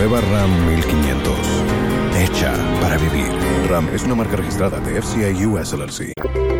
Nueva RAM 1500. Hecha para vivir. RAM es una marca registrada de FCA US LLC.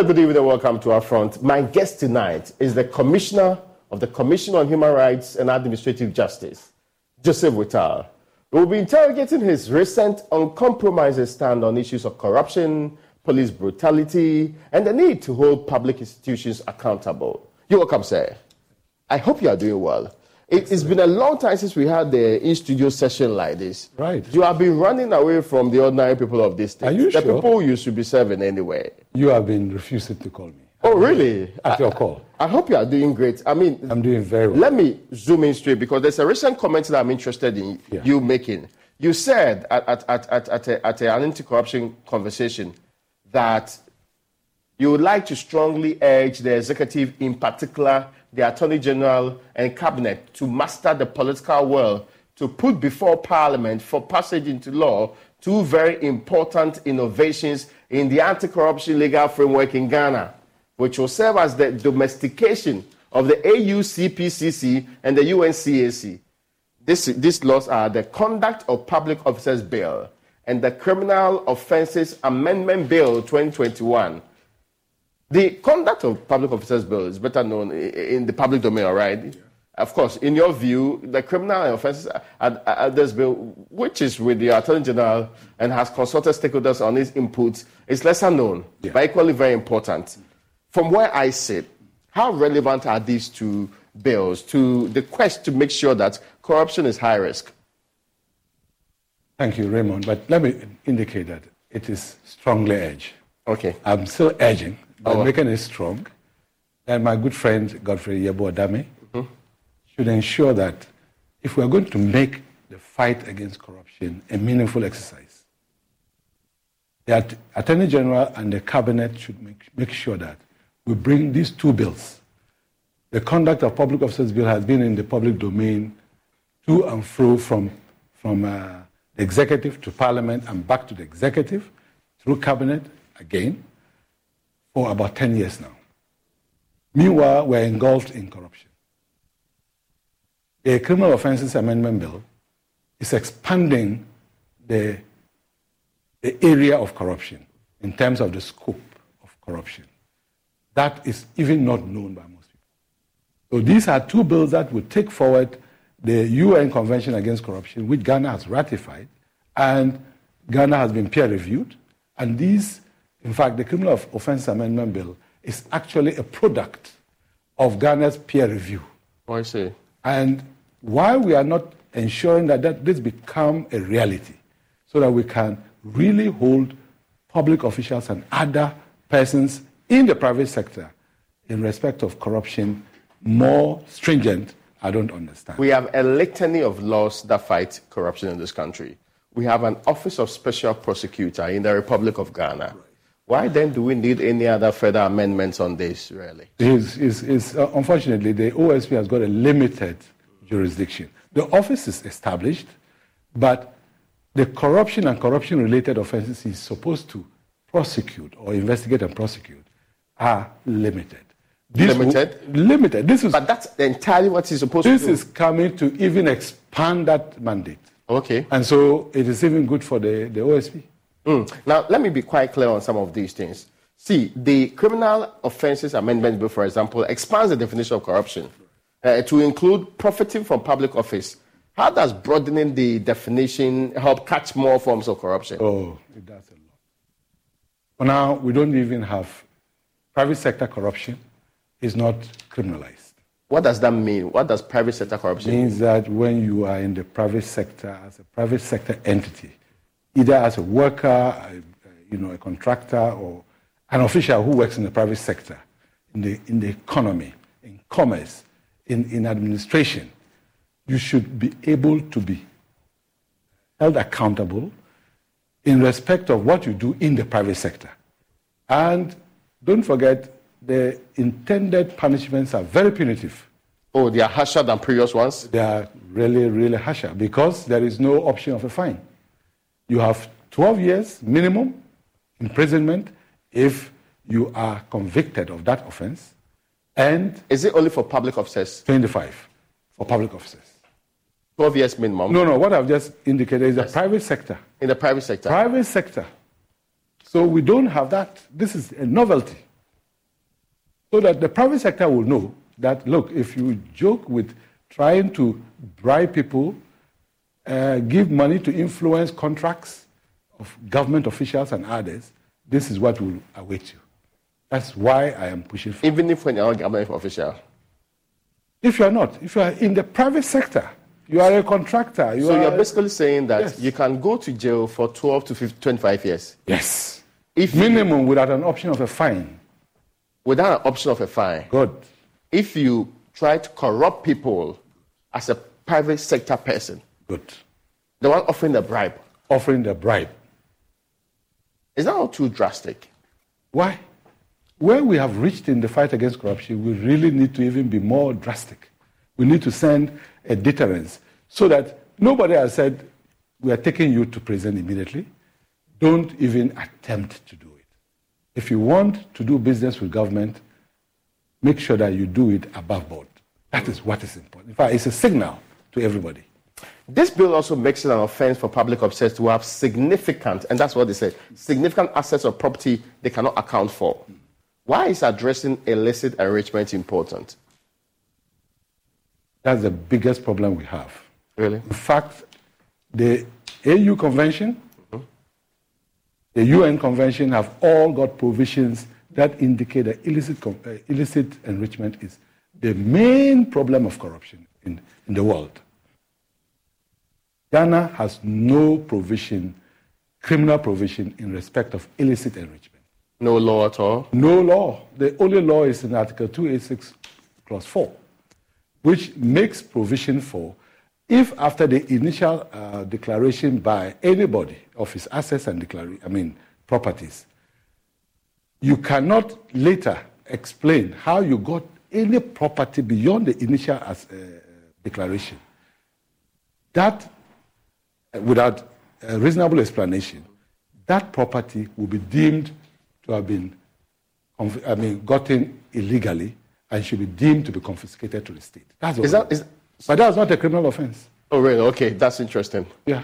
Hello, good evening, and welcome to our front. My guest tonight is the Commissioner of the Commission on Human Rights and Administrative Justice, Joseph Whittal. We will be interrogating his recent uncompromising stand on issues of corruption, police brutality, and the need to hold public institutions accountable. You're welcome, sir. I hope you are doing well. It, has been a long time since we had the in studio session like this. Right. You have been running away from the ordinary people of this state. Are you the sure? people you should be serving anyway. You have been refusing to call me. Oh, really? At your call. I hope you are doing great. I mean, I'm doing very well. let me zoom in straight because there's a recent comment that I'm interested in Yeah. you making. You said at, at, at, at, at, a, at an anti corruption conversation that you would like to strongly urge the executive, in particular the Attorney General and Cabinet, to master the political world to put before Parliament for passage into law two very important innovations in the anti corruption legal framework in Ghana, which will serve as the domestication of the AUCPCC and the UNCAC. This, these laws are the Conduct of Public Officers Bill and the Criminal Offences Amendment Bill 2021. The conduct of public officers bill is better known in the public domain, all right? Yeah. Of course, in your view, the criminal offences at this bill, which is with the Attorney General and has consulted stakeholders on its inputs, is lesser known, yeah. but equally very important. From where I sit, how relevant are these two bills to the quest to make sure that corruption is high risk? Thank you, Raymond. But let me indicate that it is strongly urged. Okay. I'm still urging, oh. making it strong. And my good friend Godfred Yeboah Dame mm-hmm. should ensure that if we're going to make the fight against corruption a meaningful exercise, the Attorney General and the Cabinet should make, make sure that we bring these two bills. The conduct of public officers bill has been in the public domain to and fro from, from uh, the executive to parliament and back to the executive through cabinet again for about 10 years now. Meanwhile, we're engulfed in corruption. A criminal offences amendment bill is expanding the, the area of corruption in terms of the scope of corruption. That is even not known by most people. So these are two bills that would take forward the UN Convention Against Corruption, which Ghana has ratified, and Ghana has been peer reviewed. And these, in fact, the Criminal Offence Amendment Bill is actually a product of Ghana's peer review. Oh, I see. And why we are not ensuring that, that this become a reality, so that we can really hold public officials and other persons in the private sector in respect of corruption more stringent, I don't understand. We have a litany of laws that fight corruption in this country. We have an Office of Special Prosecutor in the Republic of Ghana. Right. Why then do we need any other further amendments on this, really? It's, it's, it's, uh, unfortunately, the OSP has got a limited jurisdiction. The office is established, but the corruption and corruption related offenses is supposed to prosecute or investigate and prosecute are limited. This limited? limited. This is, but that's entirely what he's supposed to do. This is coming to even expand that mandate. Okay. And so it is even good for the, the OSP. Mm. Now, let me be quite clear on some of these things. See, the Criminal Offences Amendment Bill, for example, expands the definition of corruption uh, to include profiting from public office. How does broadening the definition help catch more forms of corruption? Oh, it does a lot. For now, we don't even have private sector corruption is not criminalized. What does that mean? What does private sector corruption mean? means that when you are in the private sector as a private sector entity, either as a worker, a, you know, a contractor, or an official who works in the private sector, in the, in the economy, in commerce, in, in administration, you should be able to be held accountable in respect of what you do in the private sector. And don't forget, the intended punishments are very punitive. Oh, they are harsher than previous ones? They are really, really harsher because there is no option of a fine. You have 12 years minimum imprisonment if you are convicted of that offense. And is it only for public officers? 25 for public officers. 12 years minimum? No, no. What I've just indicated is yes. the private sector. In the private sector? Private sector. So we don't have that. This is a novelty. So that the private sector will know that, look, if you joke with trying to bribe people, uh, give money to influence contracts of government officials and others, this is what will await you. That's why I am pushing for Even if you're not a government official? If you are not, if you are in the private sector, you are a contractor. You so are, you're basically saying that yes. you can go to jail for 12 to 50, 25 years? Yes. If minimum without an option of a fine. Without an option of a fine. Good. If you try to corrupt people as a private sector person. Good. The one offering the bribe. Offering the bribe. Is that not too drastic? Why? Where we have reached in the fight against corruption, we really need to even be more drastic. We need to send a deterrence so that nobody has said, we are taking you to prison immediately don't even attempt to do it. If you want to do business with government, make sure that you do it above board. That is what is important. In fact, it's a signal to everybody. This bill also makes it an offense for public officers to have significant, and that's what they say, significant assets or property they cannot account for. Why is addressing illicit enrichment important? That's the biggest problem we have. Really? In fact, the AU Convention, mm-hmm. the UN Convention have all got provisions that indicate that illicit, uh, illicit enrichment is the main problem of corruption in, in the world. Ghana has no provision, criminal provision, in respect of illicit enrichment. No law at all? No law. The only law is in Article 286, Clause 4, which makes provision for if after the initial uh, declaration by anybody of his assets and declare, I mean properties, you cannot later explain how you got any property beyond the initial as, uh, declaration. That, without a reasonable explanation, that property will be deemed to have been, I mean, gotten illegally and should be deemed to be confiscated to the state. That's is that, is, but that's not a criminal offense. Oh, really? Okay, that's interesting. Yeah.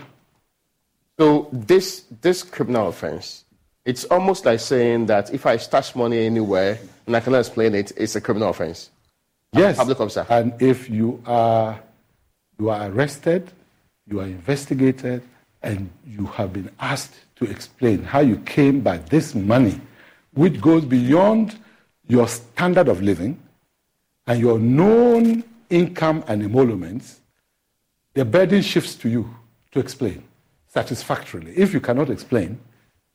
So this this criminal offense it's almost like saying that if I stash money anywhere and I cannot explain it, it's a criminal offense. Yes. Public officer. And if you are you are arrested, you are investigated, and you have been asked to explain how you came by this money, which goes beyond your standard of living and your known income and emoluments, the burden shifts to you to explain satisfactorily. If you cannot explain,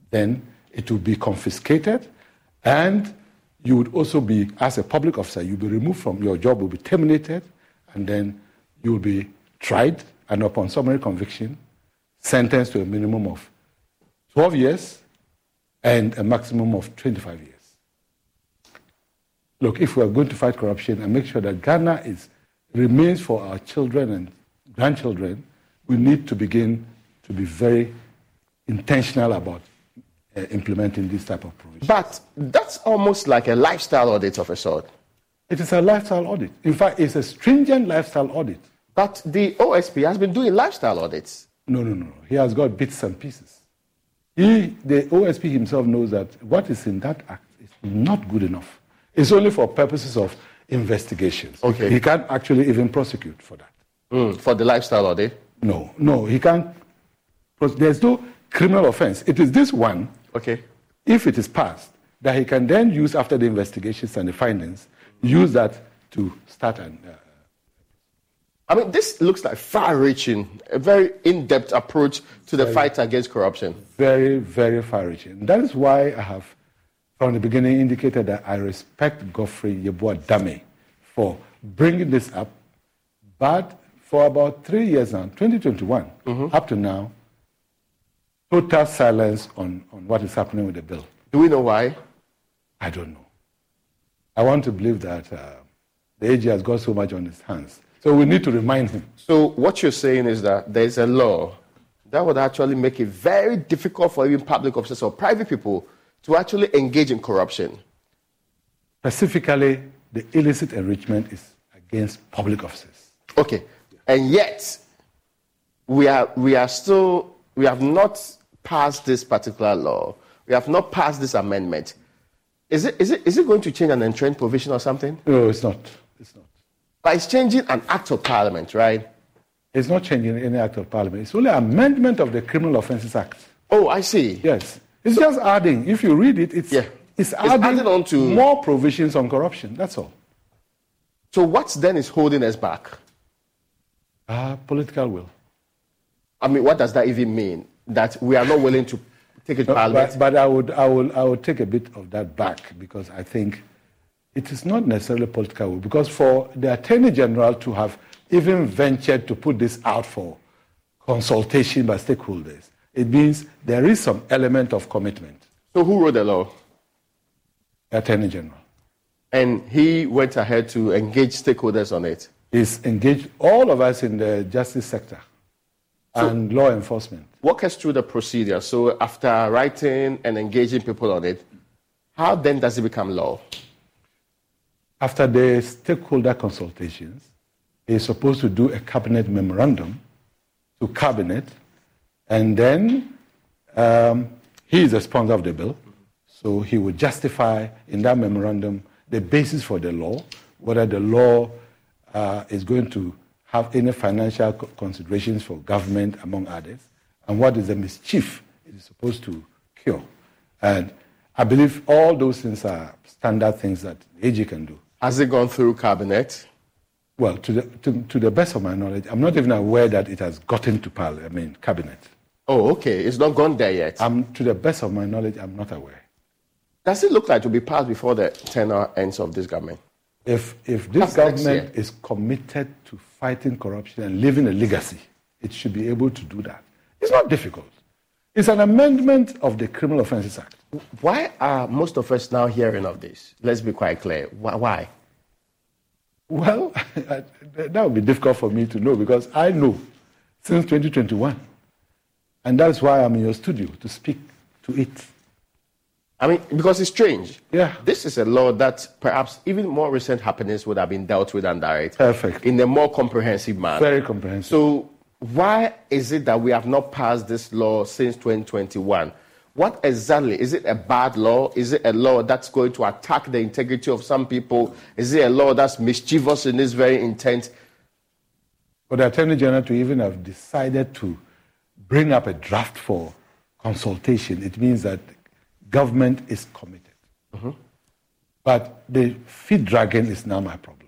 then it will be confiscated, and you would also be, as a public officer, you'll be removed from your job, will be terminated, and then you will be tried, and upon summary conviction, sentenced to a minimum of 12 years and a maximum of 25 years. Look, if we are going to fight corruption and make sure that Ghana is, remains for our children and grandchildren, we need to begin to be very intentional about uh, implementing this type of provision. But that's almost like a lifestyle audit of a sort. It is a lifestyle audit. In fact, it's a stringent lifestyle audit. But the OSP has been doing lifestyle audits. No, no, no. He has got bits and pieces. He, the OSP himself knows that what is in that act is not good enough. It's only for purposes of investigations. Okay. He can't actually even prosecute for that. Mm, for the lifestyle audit? No, no, he can't. There's no criminal offense. It is this one Okay. If it is passed, that he can then use after the investigations and the findings, use that to start an. Uh, I mean, this looks like far-reaching, a very in-depth approach to the very, fight against corruption. Very, very far-reaching. That is why I have, from the beginning, indicated that I respect Godfred Yeboah Dame for bringing this up. But for about three years now, 2021, mm-hmm. up to now, total silence on, on what is happening with the bill. Do we know why? I don't know. I want to believe that uh, the AG has got so much on his hands. So we need to remind him. So what you're saying is that there's a law that would actually make it very difficult for even public officers or private people to actually engage in corruption. Specifically, the illicit enrichment is against public officers. Okay. And yet, we are, we are still, we have not passed this particular law, we have not passed this amendment, is it, is it, is it going to change an entrenched provision or something? No, it's not. It's not. But it's changing an act of parliament, right? It's not changing any act of parliament. It's only amendment of the Criminal Offences Act. Oh, I see. Yes. It's so, just adding. If you read it, it's, yeah. it's, adding it's on to more provisions on corruption. That's all. So what then is holding us back? Uh, political will. I mean, what does that even mean? that we are not willing to take it no, but, but, I, would, I, will, I would take a bit of that back because I think it is not necessarily political will. Because for the Attorney General to have even ventured to put this out for consultation by stakeholders, it means there is some element of commitment. So who wrote the law? The Attorney General. And he went ahead to engage stakeholders on it? He's engaged all of us in the justice sector so and law enforcement. Walk us through the procedure. So, after writing and engaging people on it, how then does it become law? After the stakeholder consultations, is supposed to do a cabinet memorandum to cabinet, and then um, he is the sponsor of the bill. So he would justify in that memorandum the basis for the law, whether the law uh, is going to have any financial considerations for government, among others, and what is the mischief it is supposed to cure. And I believe all those things are standard things that AG can do. Has it gone through cabinet? Well, to the, to, to the best of my knowledge, I'm not even aware that it has gotten to parliament, I mean, cabinet. Oh, okay. It's not gone there yet. Um, to the best of my knowledge, I'm not aware. Does it look like to be passed before the tenure ends of this government? If, if this That's government is committed to fighting corruption and leaving a legacy, it should be able to do that. It's not difficult. It's an amendment of the Criminal Offences Act. Why are most of us now hearing of this? Let's be quite clear. Why? Well, that would be difficult for me to know because I know since 2021. And that's why I'm in your studio to speak to it. I mean, because it's strange. Yeah. This is a law that perhaps even more recent happenings would have been dealt with and direct. Perfect. In a more comprehensive manner. Very comprehensive. So, why is it that we have not passed this law since 2021? What exactly? Is it a bad law? Is it a law that's going to attack the integrity of some people? Is it a law that's mischievous in its very intent? For the Attorney General to even have decided to bring up a draft for consultation, it means that government is committed. Mm-hmm. But the feet dragging is now my problem.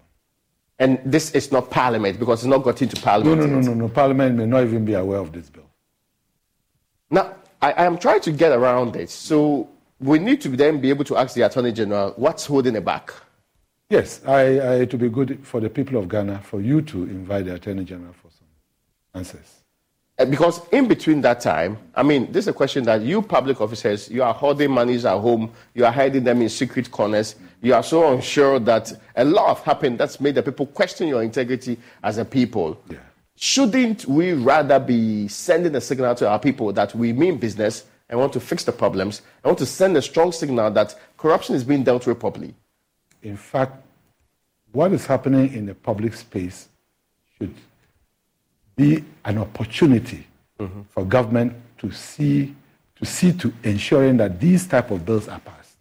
And this is not parliament because it's not got into parliament. No, no, no, no, no. Parliament may not even be aware of this bill. Now, I, I am trying to get around it. So we need to then be able to ask the Attorney General what's holding it back. Yes, I, I, it would be good for the people of Ghana for you to invite the Attorney General for some answers. Uh, because in between that time, I mean, this is a question that you public officers, you are holding monies at home, you are hiding them in secret corners, you are so unsure that a lot have happened that's made the people question your integrity as a people. Yeah. Shouldn't we rather be sending a signal to our people that we mean business and want to fix the problems and want to send a strong signal that corruption is being dealt with properly? In fact, what is happening in the public space should be an opportunity mm-hmm. for government to see to see to ensuring that these type of bills are passed.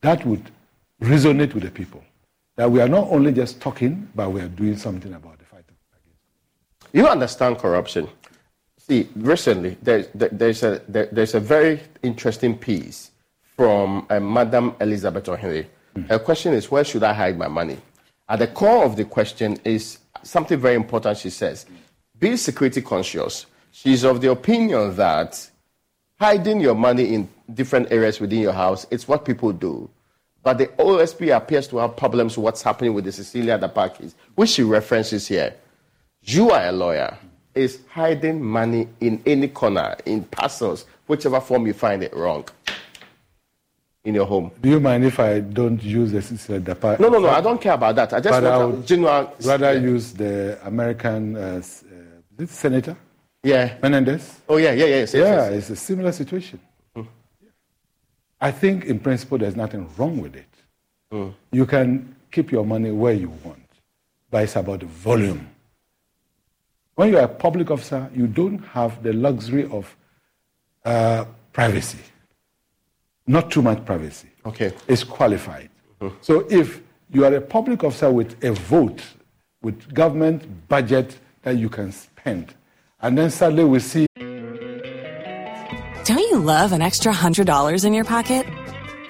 That would resonate with the people. That we are not only just talking, but we are doing something about against You understand corruption. See, recently there, there's, a, there, there's a very interesting piece from uh, Madam Elizabeth Ohene. Mm. Her question is, where should I hide my money? At the core of the question is something very important she says. Be security conscious. She's of the opinion that hiding your money in different areas within your house, it's what people do. But the OSP appears to have problems with what's happening with the Cecilia Dapaah case, which she references here. You are a lawyer. Is hiding money in any corner, in parcels, whichever form you find it wrong in your home. Do you mind if I don't use the? No, no, no. I don't care about that. I just but want to general. Rather yeah. use the American uh, this senator? Yeah. Menendez? Oh, yeah, yeah, yeah. Yes, yeah, yes, it's a similar situation. Mm. I think, in principle, there's nothing wrong with it. Mm. You can keep your money where you want, but it's about the volume. When you're a public officer, you don't have the luxury of uh, privacy. Not too much privacy. Okay. It's qualified. Mm-hmm. So if you are a public officer with a vote, with government budget that you can spend. And then suddenly we see. Don't you love an extra $100 in your pocket?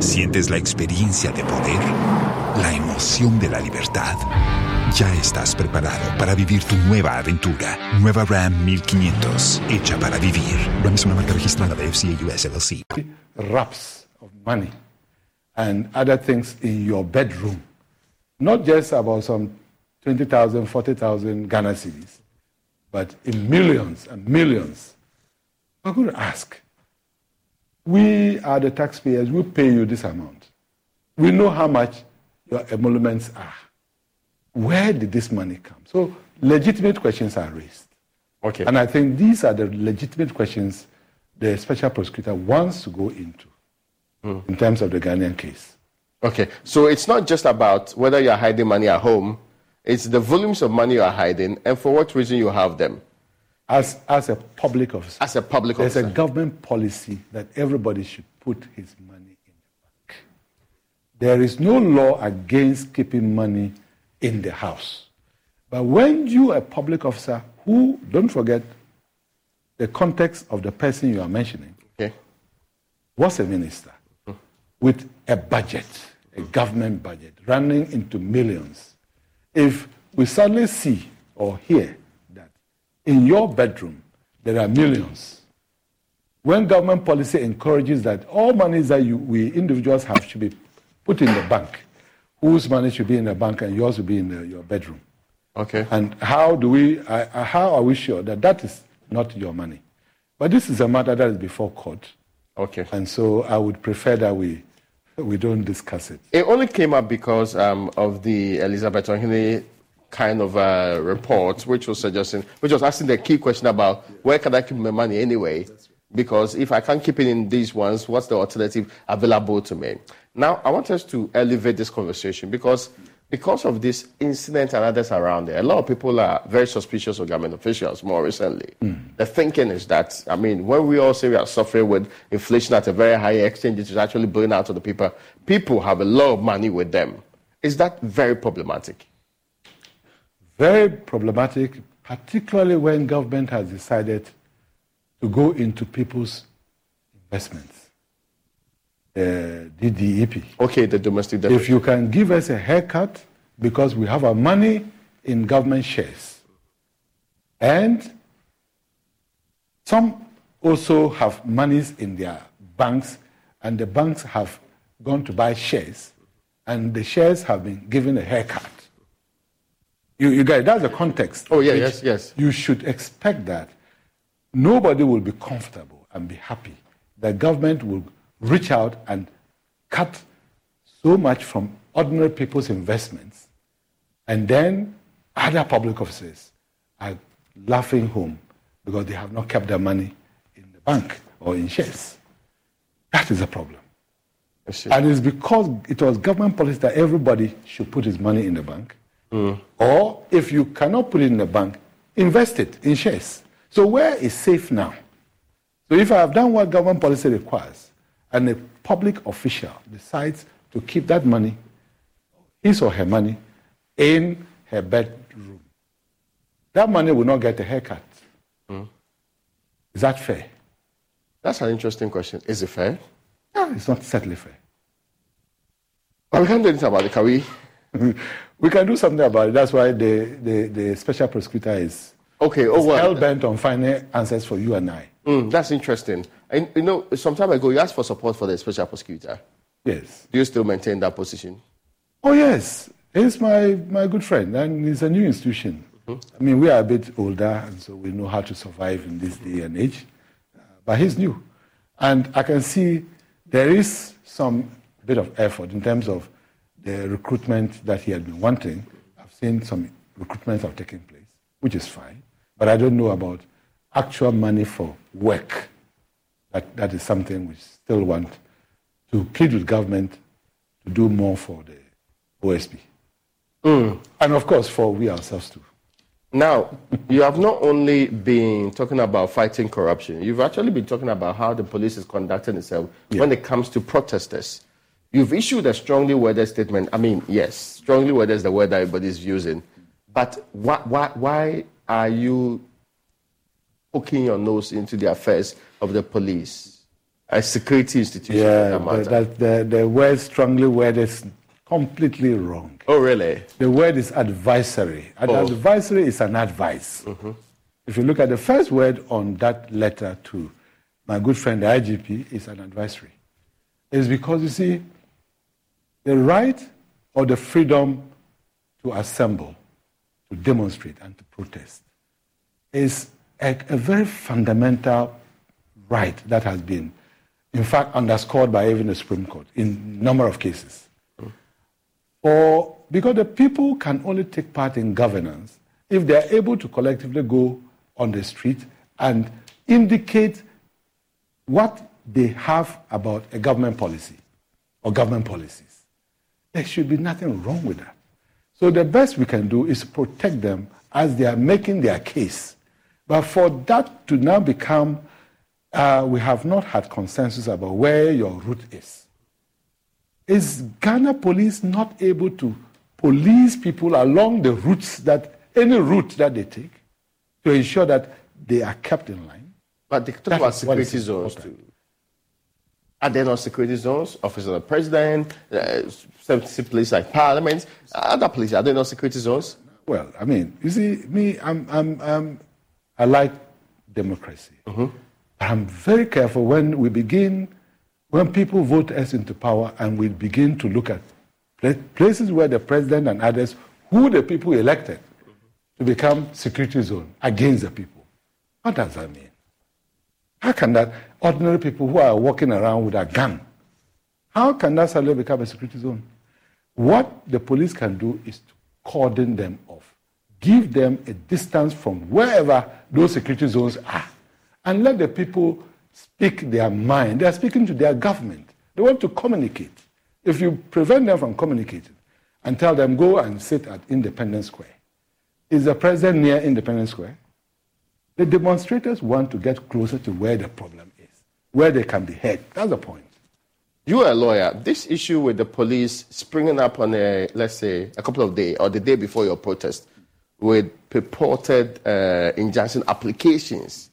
¿Sientes la experiencia de poder? ¿La emoción de la libertad? Ya estás preparado para vivir tu nueva aventura. Nueva Ram 1500, hecha para vivir. Ram es una marca registrada de FCA US LLC. Wraps of money and other things in your bedroom. Not just about some 20,000, 40,000 Ghana cedis, but in millions and millions. I'm going to ask. We are the taxpayers, we pay you this amount. We know how much your emoluments are. Where did this money come? So legitimate questions are raised. Okay. And I think these are the legitimate questions the special prosecutor wants to go into hmm. in terms of the Ghanaian case. Okay, so it's not just about whether you're hiding money at home, it's the volumes of money you are hiding and for what reason you have them. As, as a public officer, As a public there's officer. a government policy that everybody should put his money in the bank. There is no law against keeping money in the house. But when you are a public officer who, don't forget, the context of the person you are mentioning, Okay. was a minister with a budget, a government budget, running into millions. If we suddenly see or hear in your bedroom there are millions, when government policy encourages that all monies that you, we individuals have should be put in the bank, whose money should be in the bank and yours will be in the, your bedroom. Okay. And how do we, uh, how are we sure that that is not your money? But this is a matter that is before court. Okay. And so I would prefer that we, we don't discuss it. It only came up because um, of the Elizabeth Ohene kind of uh, report, which was suggesting, which was asking the key question about where can I keep my money anyway? Because if I can't keep it in these ones, what's the alternative available to me? Now, I want us to elevate this conversation because because of this incident and others around there, a lot of people are very suspicious of government officials more recently. The thinking is that, I mean, when we all say we are suffering with inflation at a very high exchange, it is actually blowing out to the people. People have a lot of money with them. Is that very problematic? Very problematic, particularly when government has decided to go into people's investments. Uh, the DDEP. Okay, the domestic debt. If you can give us a haircut because we have our money in government shares. And some also have monies in their banks, and the banks have gone to buy shares, and the shares have been given a haircut. You, you guys, that's the context. Oh, yeah, yes, yes. You should expect that nobody will be comfortable and be happy. The government will reach out and cut so much from ordinary people's investments, and then other public officers are laughing home because they have not kept their money in the bank or in shares. That is a problem. And it's because it was government policy that everybody should put his money in the bank. Mm. Or if you cannot put it in the bank, invest it in shares. So where is safe now? So if I have done what government policy requires, and a public official decides to keep that money, his or her money, in her bedroom, that money will not get a haircut. Mm. Is that fair? That's an interesting question. Is it fair? No, it's not certainly fair. Well, we can't do anything about it, can we? we can do something about it. That's why the, the, the special prosecutor is, Okay, oh is well. hell bent on finding answers for you and I. Mm, that's interesting. And you know, some time ago, you asked for support for the special prosecutor. Yes. Do you still maintain that position? Oh, yes. He's my, my good friend, and it's a new institution. I mean, we are a bit older, and so we know how to survive in this day and age. Uh, but he's new. And I can see there is some bit of effort in terms of the recruitment that he had been wanting. I've seen some recruitments have taken place, which is fine. But I don't know about actual money for work. That, that is something we still want to plead with government to do more for the OSP. Hmm. And of course, for we ourselves too. Now, you have not only been talking about fighting corruption, you've actually been talking about how the police is conducting itself when it comes to protesters. You've issued a strongly worded statement. I mean, yes, strongly worded is the word that everybody's using. But why, why, why are you poking your nose into the affairs of the police? a security institution. Yeah, that, the, the word strongly worded is completely wrong. Oh, really? The word is advisory. An Oh. advisory is an advice. Mm-hmm. If you look at the first word on that letter to my good friend the IGP, it's an advisory. It's because you see, the right or the freedom to assemble, to demonstrate, and to protest is a, a very fundamental right that has been, in fact, underscored by even the Supreme Court in number of cases. Or because the people can only take part in governance if they are able to collectively go on the street and indicate what they have about a government policy or government policies. There should be nothing wrong with that. So the best we can do is protect them as they are making their case. But for that to now become, uh, we have not had consensus about where your route is. Is Ghana police not able to police people along the routes that, any route that they take, to ensure that they are kept in line? But they talk That about is what is security zones too. Are there not security zones? Office of the President, uh, some police like Parliament, other police, are there not security zones? Well, I mean, you see, me, I'm, I'm, I'm, I like democracy. Mm-hmm. But I'm very careful when we begin, when people vote us into power and we begin to look at places where the president and others, who the people elected, to become security zone against the people. What does that mean? How can that ordinary people who are walking around with a gun, how can that suddenly become a security zone? What the police can do is to cordon them off, give them a distance from wherever those security zones are, and let the people speak their mind. They are speaking to their government. They want to communicate. If you prevent them from communicating and tell them, go and sit at Independence Square, is the president near Independence Square? The demonstrators want to get closer to where the problem is, where they can be heard. That's the point. You are a lawyer. This issue with the police springing up on a, let's say, a couple of days or the day before your protest with purported uh, injunction applications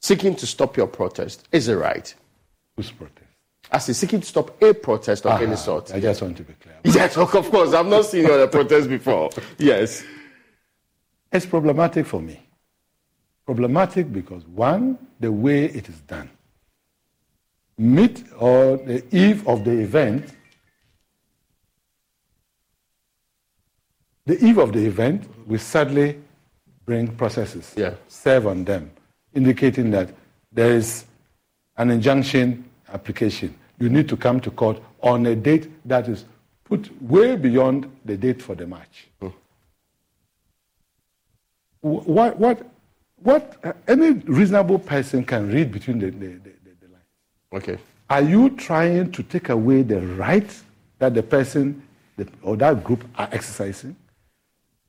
seeking to stop your protest is it right? Whose protest? As in seeking to stop a protest of Ah, any sort. I just want to be clear. Yes, of course. I've not seen you on a protest before. Yes. It's problematic for me. Problematic because, one, the way it is done. Meet or the eve of the event, the eve of the event, we sadly bring processes, Yeah. serve on them, indicating that there is an injunction application. You need to come to court on a date that is put way beyond the date for the match. Wh- What, what, what uh, any reasonable person can read between the, the, the, the, the lines. Okay. Are you trying to take away the right that the person the, or that group are exercising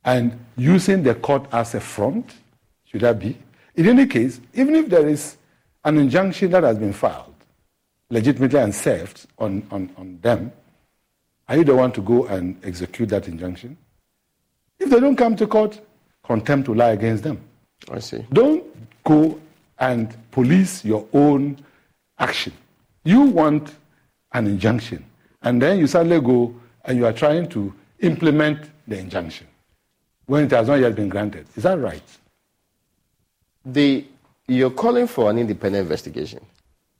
and using the court as a front? Should that be? In any case, even if there is an injunction that has been filed legitimately and served on, on, on them, are you the one to go and execute that injunction? If they don't come to court, contempt will lie against them. I see. Don't go and police your own action. You want an injunction, and then you suddenly go and you are trying to implement the injunction when it has not yet been granted. Is that right? The, you're calling for an independent investigation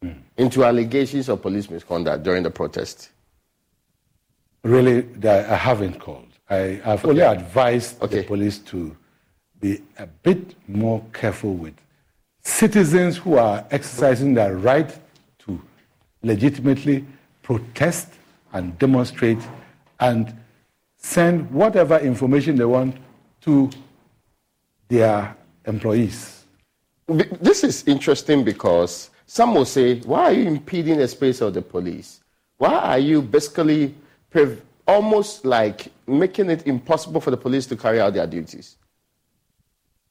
hmm. into allegations of police misconduct during the protest. Really, I haven't called. I have only advised Okay. the police to be a bit more careful with citizens who are exercising their right legitimately protest and demonstrate and send whatever information they want to their employees. This is interesting because some will say, why are you impeding the space of the police? Why are you basically prev- almost like making it impossible for the police to carry out their duties?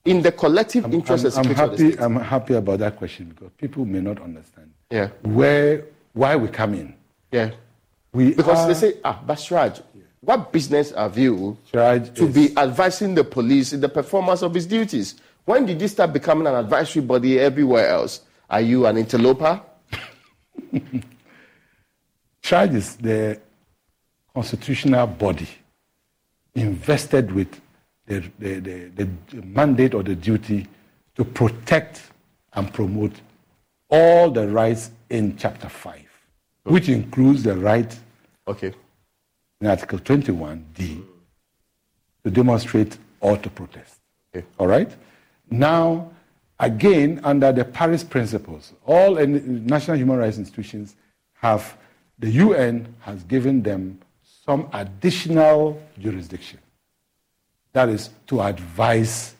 In the collective interest I'm, and I'm the happy. I'm happy about that question because people may not understand Yeah. where, why we come in. Yeah. We Because are- they say, ah, Basraj, what business have you CHRAJ to is- be advising the police in the performance of its duties? When did you start becoming an advisory body everywhere else? Are you an interloper? CHRAJ is the constitutional body invested with the, the, the, the, mandate or the duty to protect and promote all the rights in Chapter 5, okay. which includes the right okay. in Article 21D to demonstrate or to protest. Okay. All right? Now, again, under the Paris Principles, all national human rights institutions have, the UN has given them some additional jurisdiction. That is to advise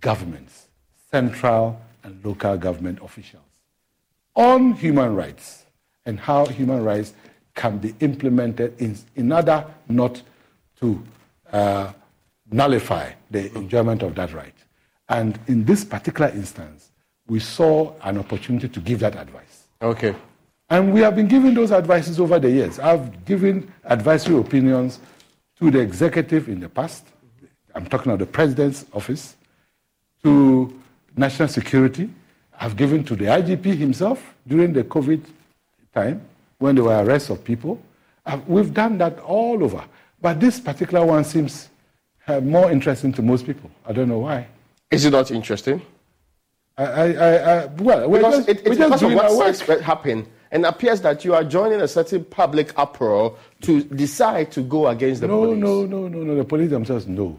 governments, central and local government officials, on human rights and how human rights can be implemented in, in order not to uh, nullify the enjoyment of that right. And in this particular instance, we saw an opportunity to give that advice. Okay. And we have been giving those advices over the years. I've given advisory opinions to the executive in the past. I'm talking of the president's office, to national security. I've given to the IGP himself during the COVID time when there were arrests of people. we've done that all over. But this particular one seems uh, more interesting to most people. I don't know why. Is it not interesting? I, I, I well, because just, it, it's of what happened and appears that you are joining a certain public uproar to decide to go against the no, police. No, no, no, no. The police themselves know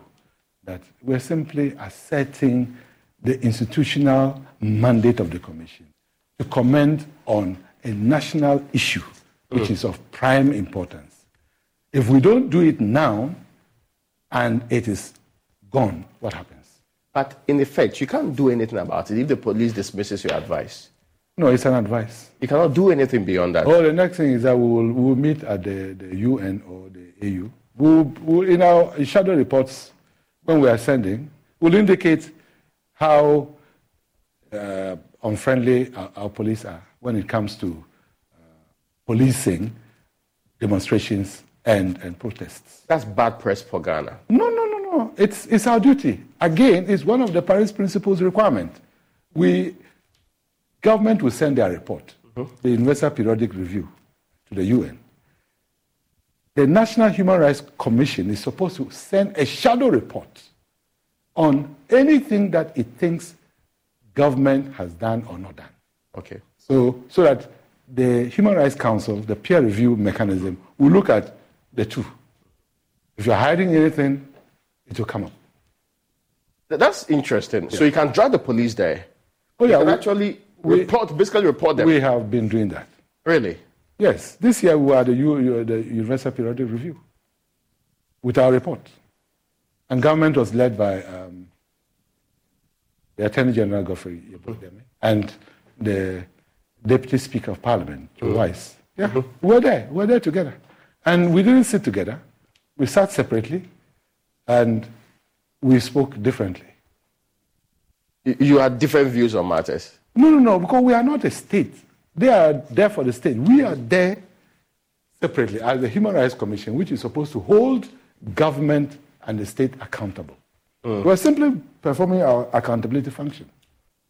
that we're simply asserting the institutional mandate of the commission to comment on a national issue which mm. is of prime importance. If we don't do it now and it is gone, what happens? But in effect, you can't do anything about it if the police dismisses your advice. No, it's an advice. You cannot do anything beyond that. Oh, the next thing is that we will, we will meet at the, the UN or the AU. We'll, we'll, in our shadow reports, when we are sending, we'll indicate how uh, unfriendly our, our, police are when it comes to uh, policing demonstrations and, and protests. That's bad press for Ghana. No, no, no, no. It's, it's our duty. Again, it's one of the Paris Principles requirement. We Government will send their report, mm-hmm. the Universal Periodic Review, to the UN. The National Human Rights Commission is supposed to send a shadow report on anything that it thinks government has done or not done. Okay. So, so that the Human Rights Council, the peer review mechanism, will look at the two. If you're hiding anything, it will come up. That's interesting. Yeah. So you can drag the police there. Oh yeah, you can we, actually we, report, basically report them. We have been doing that. Really? Yes. This year we at the, U, the Universal Periodic Review with our report. And government was led by um, the Attorney General Godfred Yeboah-Dame and the Deputy Speaker of Parliament, Joe mm. Wise. Yeah, mm-hmm. we were there. We were there together. And we didn't sit together. We sat separately and we spoke differently. You had different views on matters? No, no, no, because we are not a state. They are there for the state. We are there separately as the Human Rights Commission, which is supposed to hold government and the state accountable. Mm. We are simply performing our accountability function.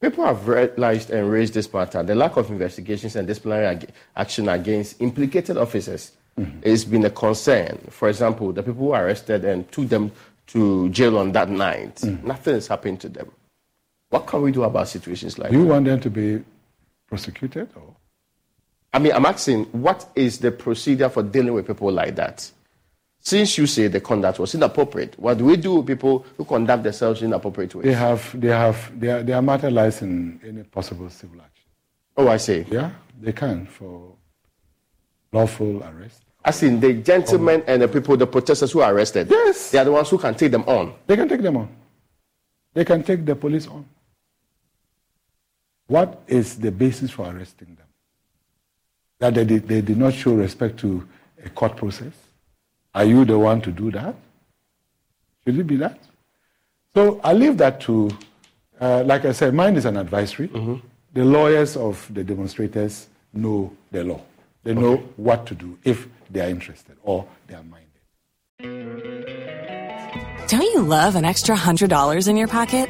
People have realized and raised this matter. The lack of investigations and disciplinary action against implicated officers mm-hmm. has been a concern. For example, the people who were arrested and took them to jail on that night, mm. nothing has happened to them. What can we do about situations like that? Do you want them to be prosecuted? Or? I mean, I'm asking, what is the procedure for dealing with people like that? Since you say the conduct was inappropriate, what do we do with people who conduct themselves in inappropriate ways? They have, they have, they are, they are martyrized in any possible civil action. Oh, I see. Yeah, they can for lawful arrest. As in the gentlemen and the people, the protesters who are arrested. Yes. They are the ones who can take them on. They can take them on. They can take the police on. What is the basis for arresting them? That they did, they did not show respect to a court process? Are you the one to do that? Should it be that? So I leave that to, uh, like I said, mine is an advisory. Mm-hmm. The lawyers of the demonstrators know the law. They know okay. what to do if they are interested or they are minded. Don't you love an extra $100 in your pocket?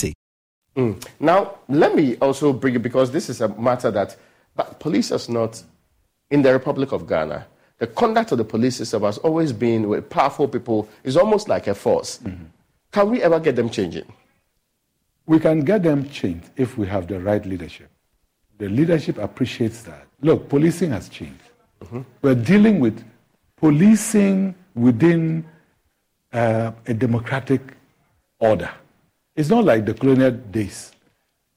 Mm. Now, let me also bring it because this is a matter that but police has not, in the Republic of Ghana, the conduct of the police system has always been with powerful people, is almost like a force. Mm-hmm. Can we ever get them changing? We can get them changed if we have the right leadership. The leadership appreciates that. Look, policing has changed. Mm-hmm. We're dealing with policing within uh, a democratic order. It's not like the colonial days.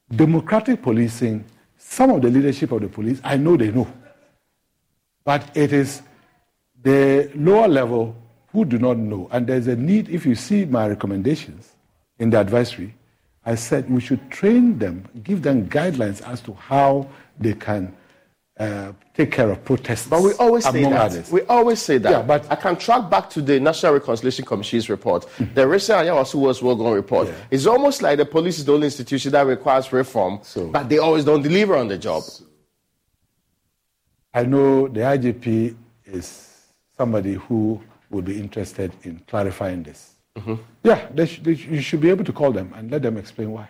Democratic policing, some of the leadership of the police, I know they know. But it is the lower level who do not know. And there's a need, if you see my recommendations in the advisory, I said we should train them, give them guidelines as to how they can uh, take care of protests. But we always say that. Others. We always say that. Yeah, but I can track back to the National Reconciliation Commission's report, mm-hmm. the recent Ayawaso West Wuogon report. Yeah. It's almost like the police is the only institution that requires reform, so, but they always don't deliver on the job. I know the IGP is somebody who would be interested in clarifying this. Mm-hmm. Yeah, they sh- they sh- you should be able to call them and let them explain why.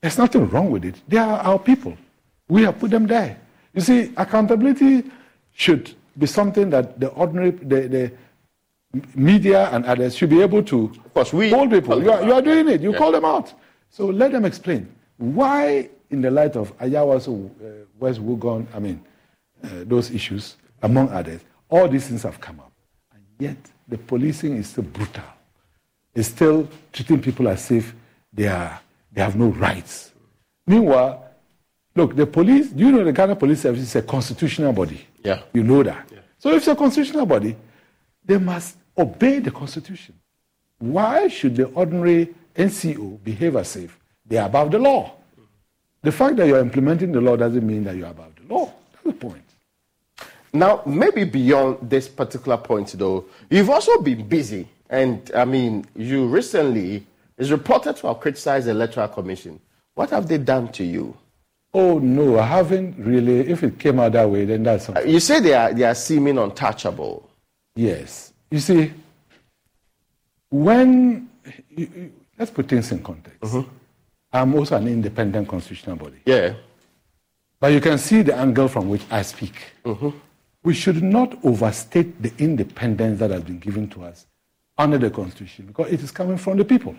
There's nothing wrong with it. They are our people. We have put them there. You see, accountability should be something that the ordinary, the, the media and others should be able to of course, we hold people. You are, you are, doing it. You yeah. call them out. So let them explain why, in the light of Ayawaso uh, West Wuogon, I mean, uh, those issues, among others, all these things have come up. And yet, the policing is still brutal. It's still treating people as if they, are, they have no rights. Meanwhile, Look, the police, do you know the Ghana Police Service is a constitutional body? Yeah. You know that. Yeah. So if it's a constitutional body, they must obey the Constitution. Why should the ordinary NCO behave as if they are above the law? The fact that you're implementing the law doesn't mean that you're above the law. That's the point. Now, maybe beyond this particular point, though, you've also been busy. And I mean, you recently is reported to have criticized the Electoral Commission. What have they done to you? Oh no, I haven't really. If it came out that way, then that's something. You say they are they are seeming untouchable. Yes. You see, when you, you, let's put things in context. Mm-hmm. I'm also an independent constitutional body. Yeah. But you can see the angle from which I speak. Mm-hmm. We should not overstate the independence that has been given to us under the Constitution because it is coming from the people.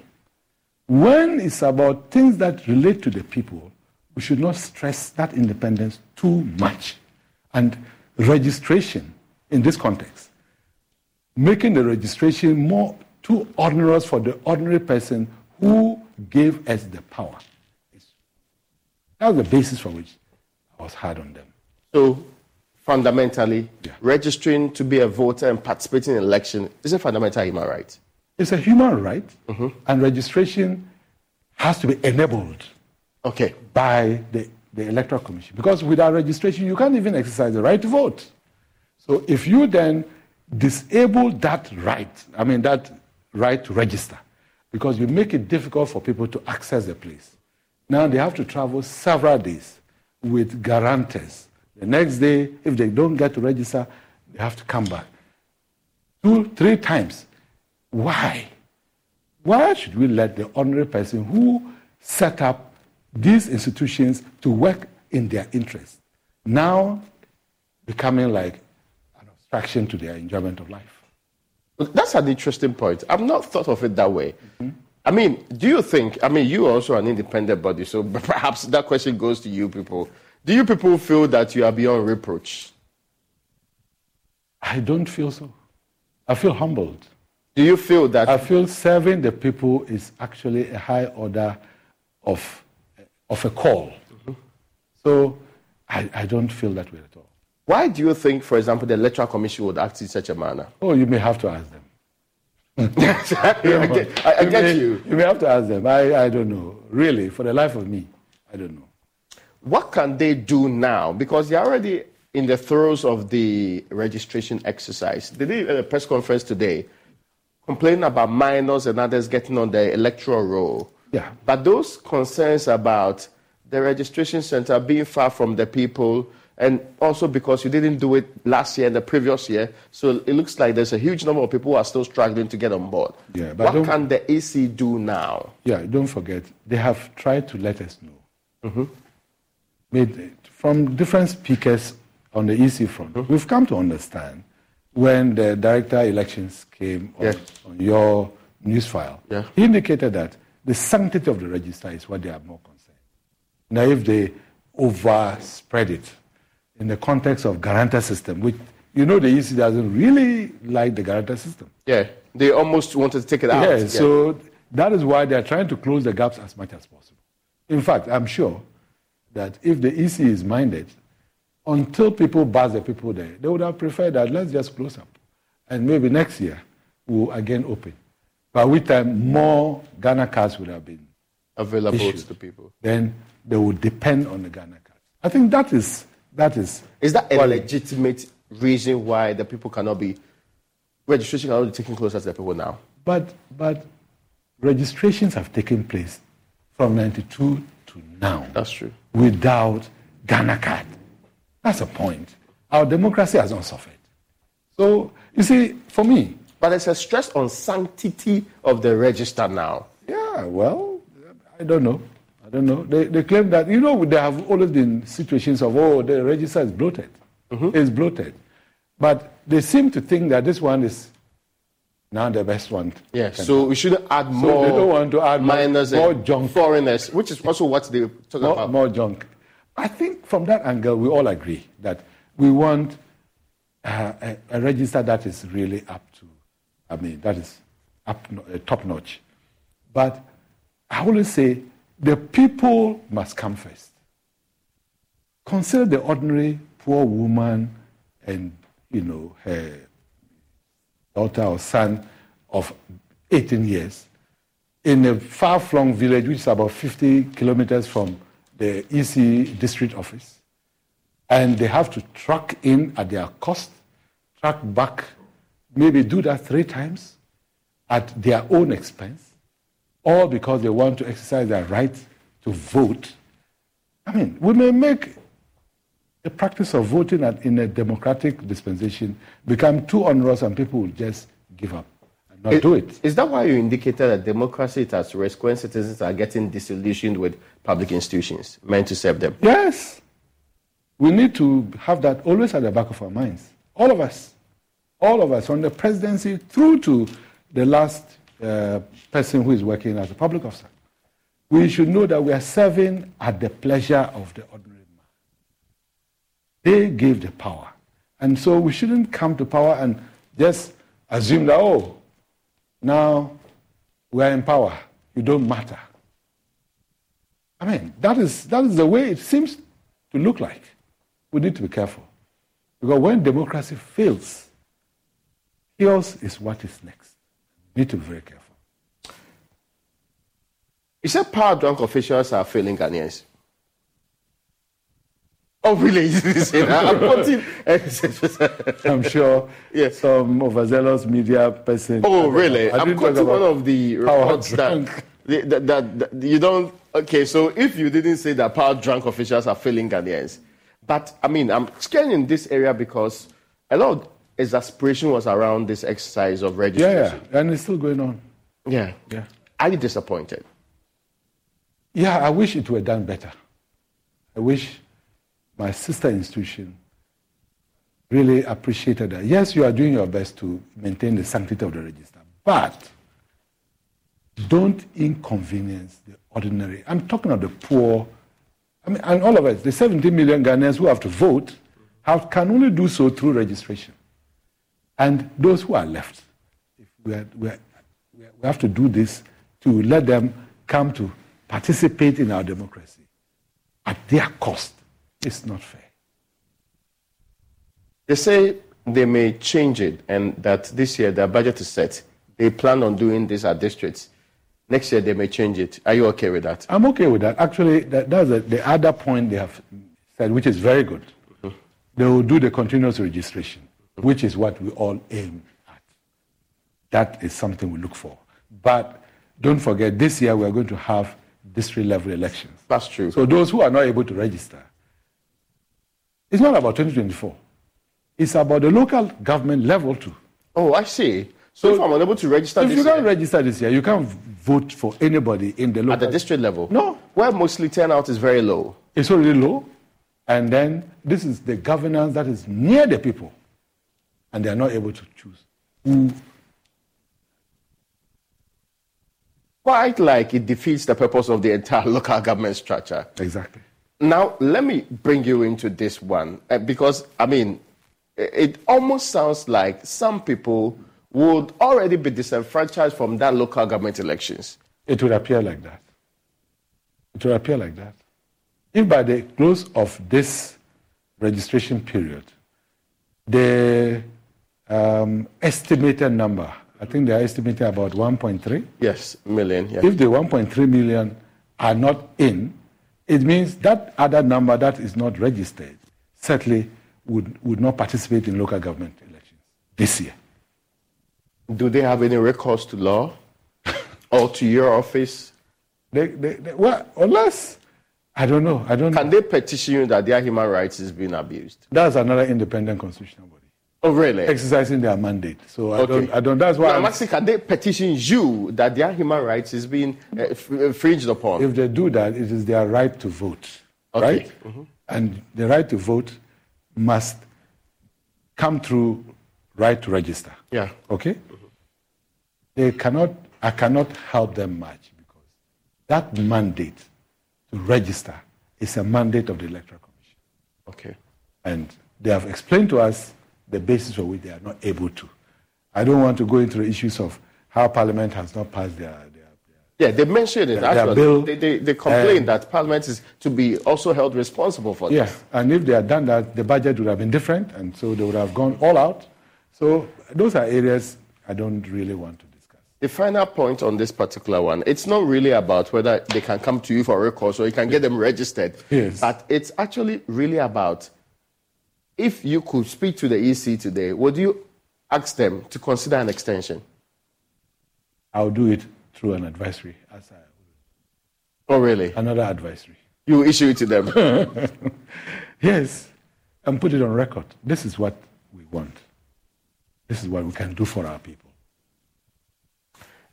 When it's about things that relate to the people, we should not stress that independence too much. And registration in this context, making the registration more too onerous for the ordinary person who gave us the power. That was the basis for which I was hard on them. So, fundamentally, yeah. registering to be a voter and participating in election is a fundamental human right. It's a human right, mm-hmm. and registration has to be enabled okay. by the, the Electoral Commission. Because without registration, you can't even exercise the right to vote. So if you then disable that right, I mean, that right to register, because you make it difficult for people to access the place. Now they have to travel several days with guarantors. The next day, if they don't get to register, they have to come back. Two, three times. Why? Why should we let the ordinary person who set up these institutions to work in their interest. Now becoming like an obstruction to their enjoyment of life. That's an interesting point. I've not thought of it that way. Mm-hmm. I mean, do you think, I mean, you are also an independent body, so perhaps that question goes to you people. Do you people feel that you are beyond reproach? I don't feel so. I feel humbled. Do you feel that? I feel serving the people is actually a high order of, of a call. Mm-hmm. So I, I don't feel that way at all. Why do you think, for example, the Electoral Commission would act in such a manner? Oh, you may have to ask them. I get, I, I you, get may, you. You may have to ask them. I, I don't know. Really, for the life of me, I don't know. What can they do now? Because they're already in the throes of the registration exercise. They did a press conference today complaining about minors and others getting on the electoral roll. Yeah. But those concerns about the registration center being far from the people, and also because you didn't do it last year and the previous year, so it looks like there's a huge number of people who are still struggling to get on board. Yeah, but what can the EC do now? Yeah, don't forget, they have tried to let us know. Mm-hmm. Made, from different speakers on the EC front, mm-hmm. we've come to understand when the director elections came on, on your news file, yeah. he indicated that the sanctity of the register is what they are more concerned. Now, if they overspread it in the context of guarantor system, which you know the EC doesn't really like the guarantor system. Yeah, they almost wanted to take it out. Yeah, yeah, so that is why they are trying to close the gaps as much as possible. In fact, I'm sure that if the EC is minded, until people buzz the people there, they would have preferred that let's just close up. And maybe next year we'll again open. By which time uh, more Ghana cards would have been available issued. to people. Then they would depend on the Ghana cards. I think that is that is Is that a legitimate reason why the people cannot be registration cannot be taken closer to the people now? But but registrations have taken place from ninety two to now. That's true. Without Ghana card. That's a point. Our democracy has not suffered. So, you see, for me. But there's a stress on sanctity of the register now. Yeah, well, I don't know. I don't know. They, they claim that, you know, there have always been situations of, oh, the register is bloated. Mm-hmm. It's bloated. But they seem to think that this one is now the best one. Yeah, so we shouldn't add so more. They don't want to add minors more, more junk. Foreigners, which is also what they talk more, about. More junk. I think from that angle, we all agree that we want uh, a, a, register that is really up to, I mean, that is up, uh, top notch. But I always say the people must come first. Consider the ordinary poor woman and, you know, her daughter or son of 18 years in a far flung village, which is about 50 kilometers from the EC district office, and they have to truck in at their cost, truck back, maybe do that three times at their own expense, all because they want to exercise their right to vote. I mean, we may make the practice of voting in a democratic dispensation become too onerous and people will just give up and not it, do it. Is that why you indicated that democracy is at risk when citizens are getting disillusioned with public institutions meant to serve them? Yes. We need to have that always at the back of our minds. All of us. All of us, from the presidency through to the last uh, person who is working as a public officer. We should know that we are serving at the pleasure of the ordinary man. They gave the power. And so we shouldn't come to power and just assume that, oh, now we are in power. You don't matter. I mean, that is, that is the way it seems to look like. We need to be careful. Because when democracy fails, chaos is what is next. We need to be very careful. You said power drunk officials are failing Ghanaians. Oh, really? You didn't say that. I'm, sure yes. some overzealous media person. Oh, really? I'm quoting one of the reports that, that, that, that you don't Okay, so if you didn't say that power drunk officials are failing Ghanaians, but I mean, I'm scared in this area because a lot exasperation was around this exercise of registration. Yeah, yeah, and it's still going on. Yeah, yeah. Are you disappointed? Yeah, I wish it were done better. I wish my sister institution really appreciated that. Yes, you are doing your best to maintain the sanctity of the register, but don't inconvenience the ordinary. I'm talking of the poor I mean, and all of us, the 17 million Ghanaians who have to vote, have, can only do so through registration. And those who are left, we, are, we, are, we have to do this to let them come to participate in our democracy at their cost. It's not fair. They say they may change it and that this year their budget is set. They plan on doing this at districts. Next year they may change it. Are you okay with that? I'm okay with that. Actually, that, that's a, the other point they have said, which is very good. Mm-hmm. They will do the continuous registration. Which is what we all aim at. That is something we look for. But don't forget, this year we are going to have district level elections. That's true. So those who are not able to register, it's not about 2024. It's about the local government level too. Oh, I see. So, so if I'm unable to register if you can't register this year, you can't vote for anybody in the local. At the district level? No. Where mostly turnout is very low. It's already low. And then this is the governance that is near the people. And they are not able to choose who. Quite like it defeats the purpose of the entire local government structure. Exactly. Now, let me bring you into this one. Uh, because, I mean, it almost sounds like some people would already be disenfranchised from that local government elections. It would appear like that. It would appear like that. If by the close of this registration period, the um, estimated number, I think they are estimating about 1.3. Yes, million. If the 1.3 million are not in, it means that other number that is not registered certainly would, would not participate in local government elections this year. Do they have any recourse to law or to your office? They, they, they, well, unless, I don't know. I don't Can know. they petition you that their human rights is being abused? That's another independent constitutional body. Oh, really? Exercising their mandate. So I, okay. don't, I don't. That's why. No, I'm asking, can they petition you that their human rights is being uh, infringed upon? If they do that, it is their right to vote. Okay. Right? Mm-hmm. And the right to vote must come through right to register. Yeah. Okay? Mm-hmm. They cannot, I cannot help them much because that mandate to register is a mandate of the Electoral Commission. Okay. And they have explained to us the basis for which they are not able to. I don't want to go into the issues of how Parliament has not passed their, yeah, they mentioned it. Their, bill, they, they, they complain um, that Parliament is to be also held responsible for yes, this. and if they had done that, the budget would have been different, and so they would have gone all out. So those are areas I don't really want to discuss. The final point on this particular one, it's not really about whether they can come to you for a recourse or you can get them registered. Yes. But it's actually really about if you could speak to the EC today, would you ask them to consider an extension? I'll do it through an advisory. As I oh, really? Another advisory. You issue it to them? yes, and put it on record. This is what we want. This is what we can do for our people.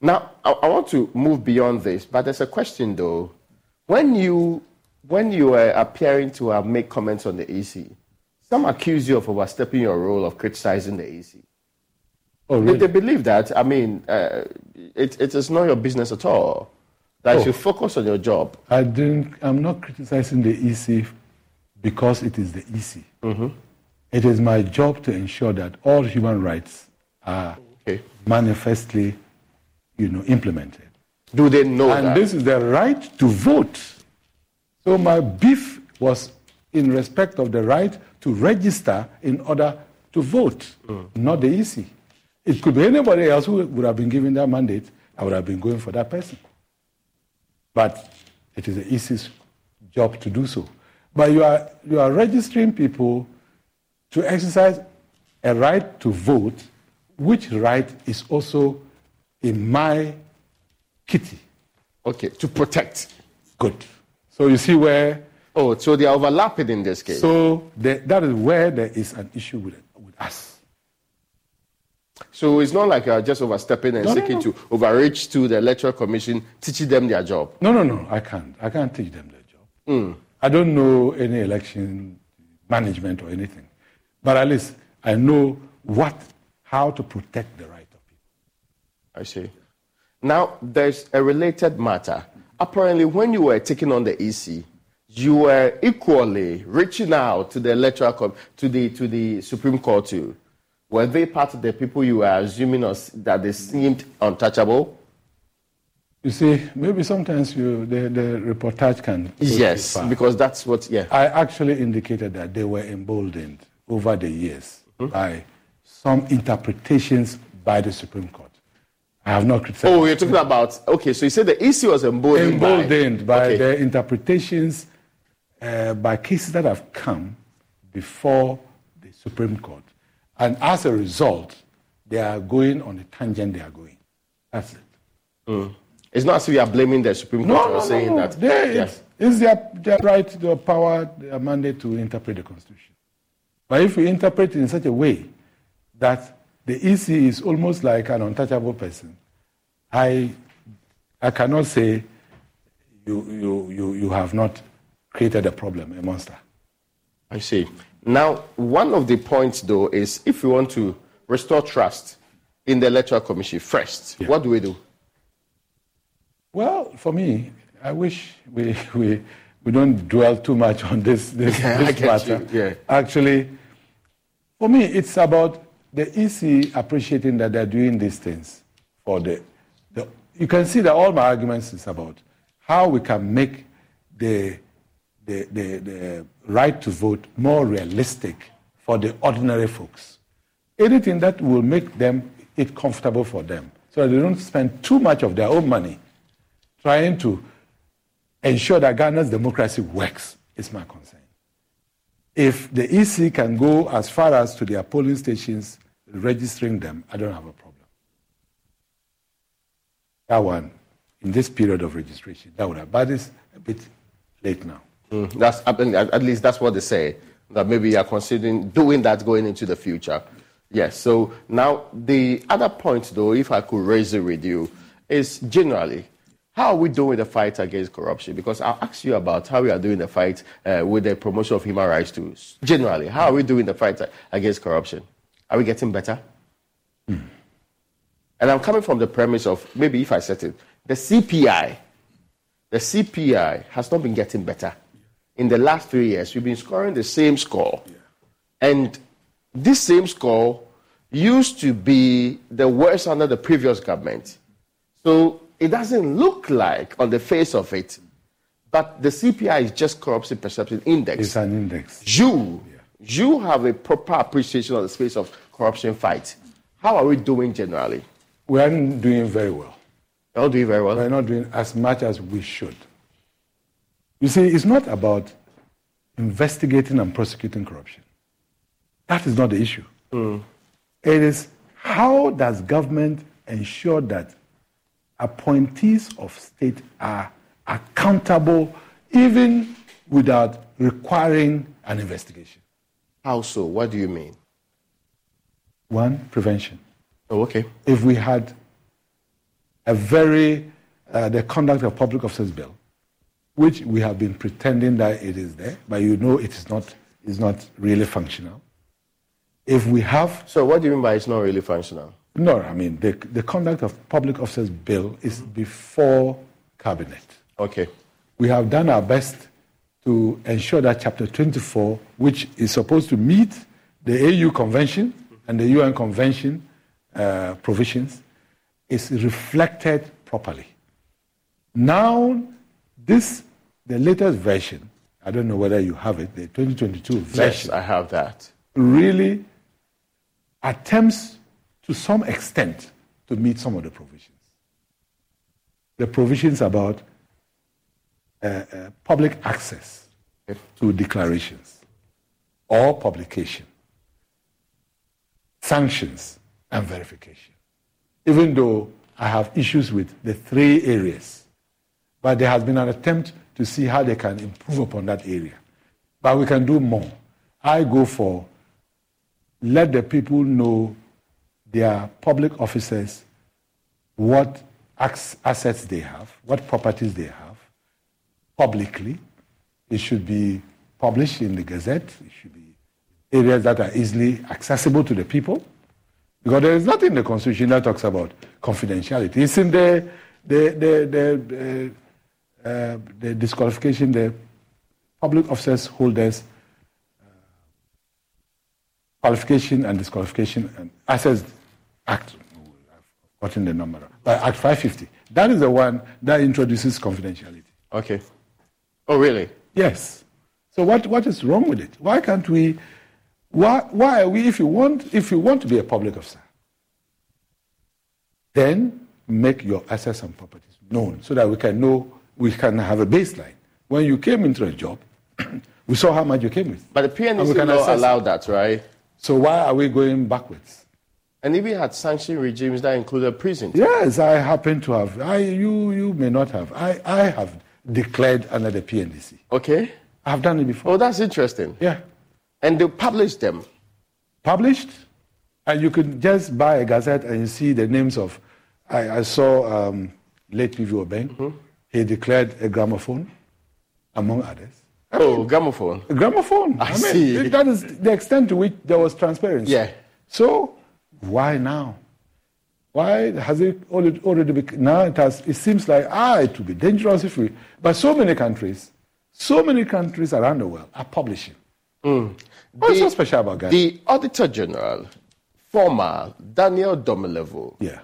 Now, I, I want to move beyond this, but there's a question though. When you when you were appearing to uh, make comments on the EC, some accuse you of overstepping your role of criticizing the EC. Oh, really? They, they believe that. I mean, uh, it, it is not your business at all. That oh. you focus on your job. I didn't. I'm not criticizing the EC because it is the EC. Mm-hmm. It is my job to ensure that all human rights are okay. manifestly, you know, implemented. Do they know and that? this is the right to vote. So my beef was in respect of the right to register in order to vote, mm. not the EC. It could be anybody else who would have been given that mandate. I would have been going for that person. But it is the EC's job to do so. But you are, you are registering people to exercise a right to vote, which right is also in my kitty. Okay, to protect. Good. So you see where. Oh, so they are overlapping in this case. So the, that is where there is an issue with, with us. So it's not like you're just overstepping and no, seeking no, no. to overreach to the electoral commission, teaching them their job. No, no, no. I can't. I can't teach them their job. Mm. I don't know any election management or anything, but at least I know what, how to protect the right of people. I see. Now there's a related matter. Apparently, when you were taking on the EC, you were equally reaching out to the electoral com- to the to the Supreme Court too. Were they part of the people you were assuming us that they seemed untouchable? You see, maybe sometimes you, the, the reportage can. Yes, because that's what, yeah. I actually indicated that they were emboldened over the years mm-hmm. by some interpretations by the Supreme Court. I have not criticized. Oh, you're talking about, okay, so you said the issue was emboldened. Emboldened by, by okay. the interpretations uh, by cases that have come before the Supreme Court. And as a result, they are going on the tangent they are going. That's it. Mm. It's not as if you are blaming the Supreme Court no, no, saying no, that. They, yes. It's their, their right, their power, their mandate to interpret the Constitution. But if we interpret it in such a way that the EC is almost like an untouchable person, I, I cannot say you, you, you, you have not created a problem, a monster. I see. Now, one of the points, though, is if we want to restore trust in the Electoral Commission first, yeah. what do we do? Well, for me, I wish we, we, we don't dwell too much on this, this, yeah, this matter. Yeah. Actually, for me, it's about the EC appreciating that they're doing these things for the, the. You can see that all my arguments is about how we can make the, the, the, the right to vote more realistic for the ordinary folks. Anything that will make them it comfortable for them so that they don't spend too much of their own money trying to ensure that Ghana's democracy works is my concern. If the EC can go as far as to their polling stations, registering them, I don't have a problem. That one, in this period of registration, that would have, but it's a bit late now. Mm, that's at least that's what they say. That maybe you are considering doing that going into the future. Yes. So now the other point, though, if I could raise it with you, is generally how are we doing the fight against corruption? Because I'll ask you about how we are doing the fight uh, with the promotion of human rights tools. Generally, how are we doing the fight against corruption? Are we getting better? Hmm. And I'm coming from the premise of maybe if I said it, the CPI, the CPI has not been getting better. In the last three years, we've been scoring the same score. And this same score used to be the worst under the previous government. So it doesn't look like on the face of it, but the CPI is just corruption perception index. It's an index. You, yeah. you have a proper appreciation of the space of corruption fight. How are we doing generally? We aren't doing very well. We're not doing very well. We're not doing as much as we should. You see, it's not about investigating and prosecuting corruption. That is not the issue. Mm. It is how does government ensure that appointees of state are accountable even without requiring an investigation. How so? What do you mean? One, prevention. Oh, okay. If we had a very, uh, the Conduct of Public Officers Bill, which we have been pretending that it is there, but you know it is not, is not really functional. If we have. So, what do you mean by it's not really functional? No, I mean, the, the Conduct of Public Officers Bill is before Cabinet. Okay. We have done our best to ensure that Chapter 24, which is supposed to meet the AU Convention and the UN Convention uh, provisions, is reflected properly. Now, this, the latest version, I don't know whether you have it, the 2022 version. Yes, I have that. Really attempts to some extent to meet some of the provisions. The provisions about uh, uh, public access to declarations or publication, sanctions, and verification. Even though I have issues with the three areas, but there has been an attempt to see how they can improve upon that area. But we can do more. I go for let the people know their public officers what assets they have, what properties they have, publicly. It should be published in the Gazette. It should be areas that are easily accessible to the people. Because there is nothing in the Constitution that talks about confidentiality. It's in the, the, the, the, uh, uh, the disqualification, the Public Officers Holders uh, Qualification and Disqualification and Access Act. I've gotten the number. But Act 550. That is the one that introduces confidentiality. Okay. Oh, really? Yes. So what, what is wrong with it? Why can't we? Why, why are we? If you want, if you want to be a public officer, then make your assets and properties known so that we can know we can have a baseline. When you came into a job, we saw how much you came with. But the PNDC law allowed that, right? So why are we going backwards? And even had sanction regimes that included prison. Yes, I happen to have. I, you, you may not have. I, I have declared under the PNDC. Okay. I've done it before. Oh, that's interesting. Yeah. And they published them. Published, and you could just buy a gazette and see the names of. I, I saw um, late P.V. Obeng. Mm-hmm. He declared a gramophone, among others. Oh, gramophone. A gramophone. I, I mean, see. That is the extent to which there was transparency. Yeah. So why now? Why has it already, already become, now it has, it seems like, ah, it would be dangerous if we, but so many countries, so many countries around the world are publishing. Mm. What's so special about Ghana? The Auditor General, former Daniel Domelevo, yeah.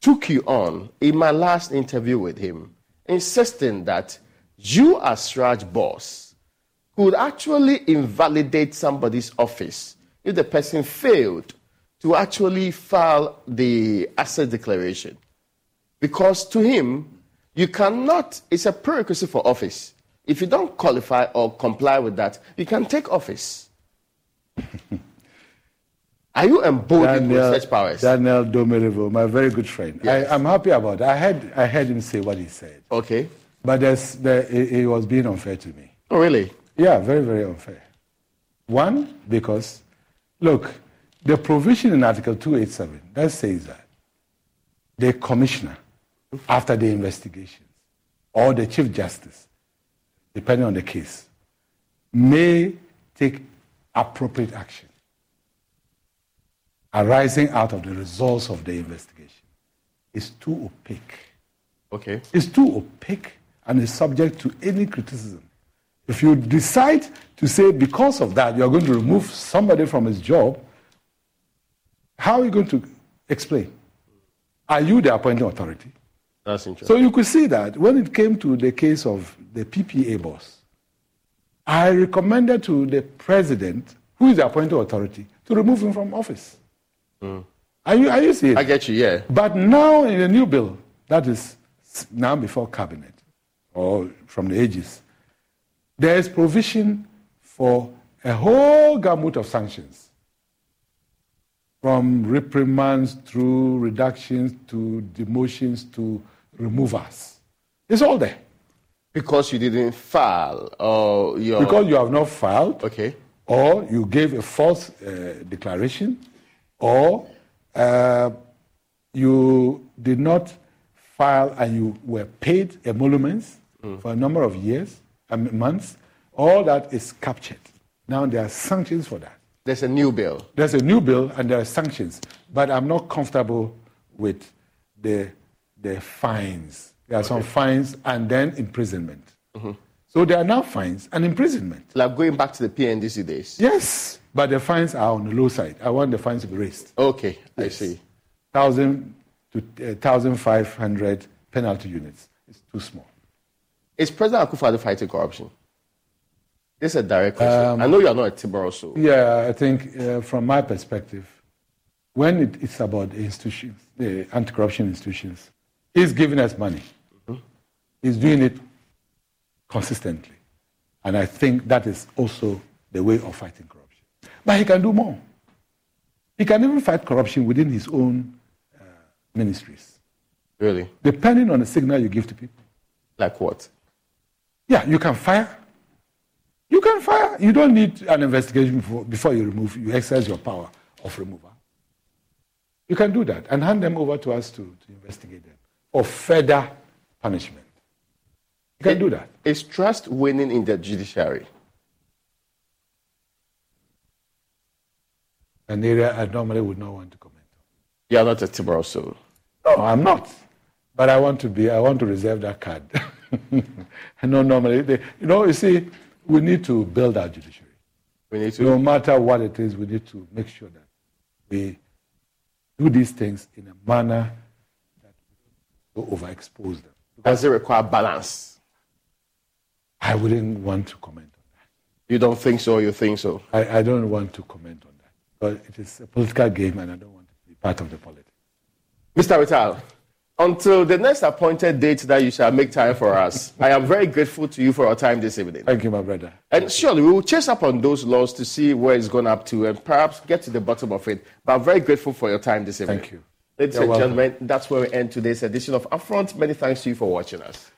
took you on in my last interview with him, insisting that you as CHRAJ boss could actually invalidate somebody's office if the person failed to actually file the asset declaration. Because to him, you cannot, it's a prerequisite for office. If you don't qualify or comply with that, you can take office. Are you emboldened Daniel, with such powers? Daniel Domelevo, my very good friend. Yes. I, am happy about it. I heard, I heard him say what he said. Okay. But there's, there, he was being unfair to me. Oh, really? Yeah, very, very unfair. One, because, look, the provision in Article 287 that says that the commissioner, after the investigations, or the chief justice, depending on the case, may take appropriate action arising out of the results of the investigation is too opaque. Okay. It's too opaque and is subject to any criticism. If you decide to say because of that you are going to remove somebody from his job, how are you going to explain? Are you the appointing authority? That's interesting. So you could see that when it came to the case of the PPA boss, I recommended to the president, who is the appointing authority, to remove him from office. Mm. Are you, are you seeing? I get you, yeah. But now in the new bill, that is now before cabinet, or from the ages, there is provision for a whole gamut of sanctions from reprimands through reductions to demotions to removals. It's all there. Because you didn't file or your... Because you have not filed. Okay. Or you gave a false uh, declaration or uh, you did not file and you were paid emoluments mm. for a number of years, and months. All that is captured. Now there are sanctions for that. There's a new bill. There's a new bill and there are sanctions. But I'm not comfortable with the, the fines. There are okay. some fines and then imprisonment. Mm-hmm. So there are now fines and imprisonment. Like going back to the PNDC days? Yes, but the fines are on the low side. I want the fines to be raised. Okay, yes. I see. 1,000 to uh, 1,500 penalty units. It's too small. Is President Akufo-Addo fighting corruption? This is a direct question. Um, I know you are not a Timber also. Yeah, I think uh, from my perspective, when it, it's about the institutions, the anti-corruption institutions, he's giving us money. Mm-hmm. He's doing it consistently. And I think that is also the way of fighting corruption. But he can do more. He can even fight corruption within his own uh, ministries. Really? Depending on the signal you give to people. Like what? Yeah, you can fire you can fire. You don't need an investigation before, before you remove, you exercise your power of removal. You can do that and hand them over to us to, to investigate them or further punishment. You can it, do that. Is trust winning in the judiciary? An area I normally would not want to comment on. You are not a Timber also. No, I'm not. But I want to be, I want to reserve that card. I know normally, they, you know, you see, We need to build our judiciary. We need to. No matter what it is, we need to make sure that we do these things in a manner that we don't overexpose them. Does it require balance? I wouldn't want to comment on that. You don't think so, you think so? I, I don't want to comment on But it is a political game, and I don't want to be part of the politics. Mr. Whittal, until the next appointed date that you shall make time for us, I am very grateful to you for your time this evening. Thank you, my brother. And surely we will chase up on those laws to see where it's gone up to and perhaps get to the bottom of it. But I'm very grateful for your time this evening. Thank you. Ladies You're and welcome. gentlemen, that's where we end today's edition of Upfront. Many thanks to you for watching us.